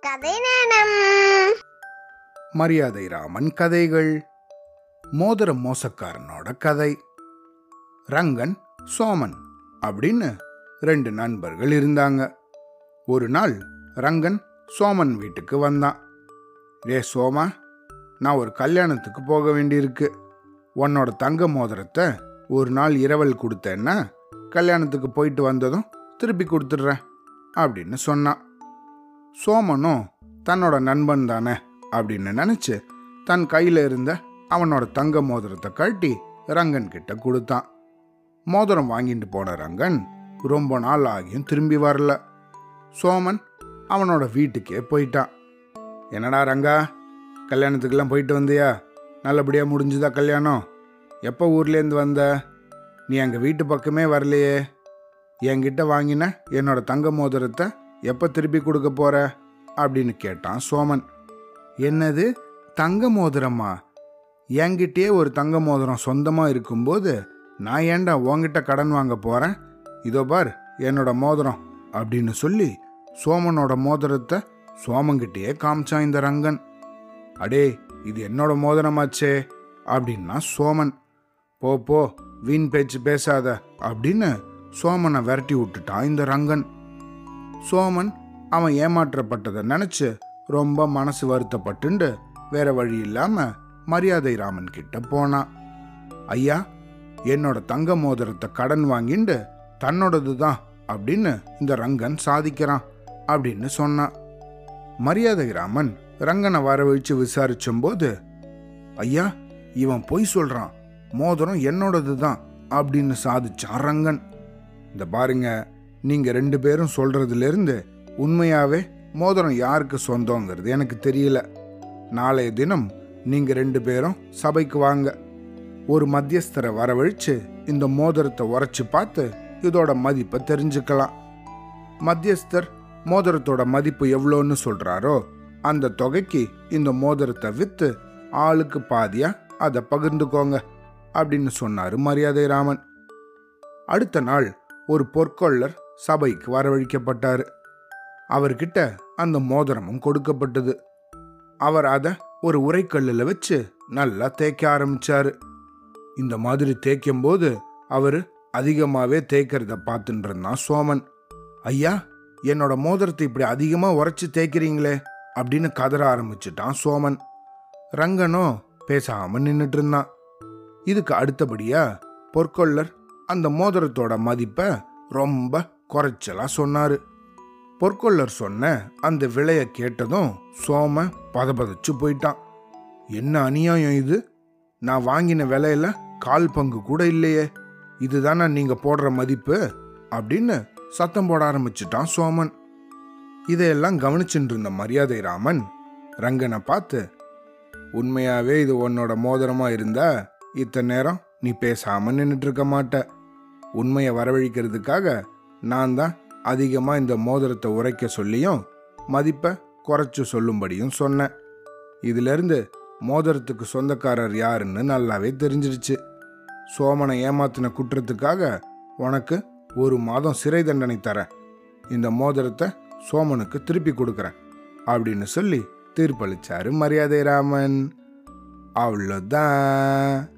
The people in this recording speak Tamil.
கதை நேரம். மரியாதை ராமன் கதைகள். மோதிர மோசக்காரனோட கதை. ரங்கன் சோமன் அப்படின்னு ரெண்டு நண்பர்கள் இருந்தாங்க. ஒரு நாள் ரங்கன் சோமன் வீட்டுக்கு வந்தான். ஏ சோமா நான் ஒரு கல்யாணத்துக்கு போக வேண்டியிருக்கு. உன்னோட தங்க மோதிரத்தை ஒரு நாள் இரவல் கொடுத்தேன்னா கல்யாணத்துக்கு போயிட்டு வந்ததும் திருப்பி கொடுத்துட்றேன் அப்படின்னு சொன்னான். சோமனும் தன்னோட நண்பன் தானே அப்படின்னு நினச்சி தன் கையில் இருந்த அவனோட தங்க மோதிரத்தை கழட்டி ரங்கன் கிட்ட கொடுத்தான். மோதிரம் வாங்கிட்டு போன ரங்கன் ரொம்ப நாள் ஆகியும் திரும்பி வரல. சோமன் அவனோட வீட்டுக்கே போயிட்டான். என்னடா ரங்கா கல்யாணத்துக்கெல்லாம் போயிட்டு வந்தியா? நல்லபடியாக முடிஞ்சுதா கல்யாணம்? எப்போ ஊர்லேருந்து வந்த? நீ எங்கள் வீட்டு பக்கமே வரலையே. என்கிட்ட வாங்கின என்னோட தங்க மோதிரத்தை எப்போ திருப்பி கொடுக்க போற? அப்படின்னு கேட்டான் சோமன். என்னது? தங்க மோதிரமா? என்கிட்டயே ஒரு தங்க மோதிரம் சொந்தமாக இருக்கும்போது நான் ஏன்டா உன்கிட்ட கடன் வாங்க போறேன்? இதோ பார் என்னோட மோதிரம் அப்படின்னு சொல்லி சோமனோட மோதிரத்தை சோமங்கிட்டயே காமிச்சான் இந்த ரங்கன். அடே இது என்னோட மோதிரமாச்சே அப்படின்னா சோமன். போ போ வீண் பேச்சு பேசாத அப்படின்னு சோமனை விரட்டி விட்டுட்டான் இந்த ரங்கன். சோமன் அவன் ஏமாற்றப்பட்டதை நினைச்சு ரொம்ப மனசு வருத்தப்பட்டுண்டு வேற வழி இல்லாம மரியாதை ராமன் கிட்ட போனான் ஐயா என்னோட தங்க மோதிரத்தை கடன் வாங்கிண்டு தன்னோடது தான் அப்படின்னு இந்த ரங்கன் சாதிக்கிறான் அப்படின்னு சொன்னான் மரியாதை ராமன் ரங்கனை வரவழைச்சு விசாரிச்சும்போது ஐயா இவன் பொய் சொல்றான் மோதிரம் என்னோடது தான் அப்படின்னு சாதிச்சான் ரங்கன். இந்த பாருங்க நீங்க ரெண்டு பேரும் சொல்றதுல உண்மையாகவே உண்மையாவே மோதிரம் யாருக்கு சொந்தங்கிறது எனக்கு தெரியல. நாளைய தினம் நீங்க ரெண்டு பேரும் சபைக்கு வாங்க. ஒரு மத்தியஸ்தரை வரவழித்து இந்த மோதிரத்தை உரைச்சி பார்த்து இதோட மதிப்பை தெரிஞ்சுக்கலாம். மத்தியஸ்தர் மோதிரத்தோட மதிப்பு எவ்வளோன்னு சொல்றாரோ அந்த தொகைக்கு இந்த மோதிரத்தை வித்து ஆளுக்கு பாதியா அதை பகிர்ந்துக்கோங்க அப்படின்னு சொன்னாரு மரியாதை ராமன் அடுத்த நாள் ஒரு பொற்கொள்ளர் சபைக்கு வரவழைக்கப்பட்டார். அவர்கிட்ட அந்த மோதிரமும் கொடுக்கப்பட்டது. அவர் அதை ஒரு உரைக்கல்லில் வச்சு நல்லா தேய்க்க ஆரம்பிச்சார். இந்த மாதிரி தேய்க்கும் போது அவர் அதிகமாகவே தேய்க்கிறத பார்த்துட்டு இருந்தான் சோமன். ஐயா என்னோட மோதிரத்தை இப்படி அதிகமாக உரைச்சி தேய்க்கிறீங்களே அப்படின்னு கதற ஆரம்பிச்சிட்டான் சோமன். ரங்கனோ பேசாமல் நின்றுட்டு இருந்தான். இதுக்கு அடுத்தபடியாக பொற்கொள்ளர் அந்த மோதிரத்தோட மதிப்பை ரொம்ப குறைச்சலா சொன்னாரு. பொற்கொள்ளர் சொன்ன அந்த விலைய கேட்டதும் சோம பதபதச்சு போயிட்டான். என்ன அநியாயம் இது? நான் வாங்கின விலையில கால் பங்கு கூட இல்லையே. இதுதானா நீங்க போடுற மதிப்பு? அப்படின்னு சத்தம் போட ஆரம்பிச்சிட்டான் சோமன். இதையெல்லாம் கவனிச்சுட்டு இருந்த மரியாதை ராமன் ரங்கனை பார்த்து உண்மையாவே இது உன்னோட மோதிரமா இருந்தா இத்தனை நேரம் நீ பேசாம நின்றுட்டு இருக்க மாட்ட. உண்மையை வரவழிக்கிறதுக்காக நான் தான் அதிகமாக இந்த மோதிரத்தை உரைக்க சொல்லியும் மதிப்பை குறைச்சி சொல்லும்படியும் சொன்னேன். இதிலிருந்து மோதிரத்துக்கு சொந்தக்காரர் யாருன்னு நல்லாவே தெரிஞ்சிருச்சு சோமனை ஏமாத்தின குற்றத்துக்காக உனக்கு ஒரு மாதம் சிறை தண்டனை தரேன். இந்த மோதிரத்தை சோமனுக்கு திருப்பி கொடுக்குறேன் அப்படின்னு சொல்லி தீர்ப்பளிச்சாரு மரியாதை ராமன் அவ்வளோதான்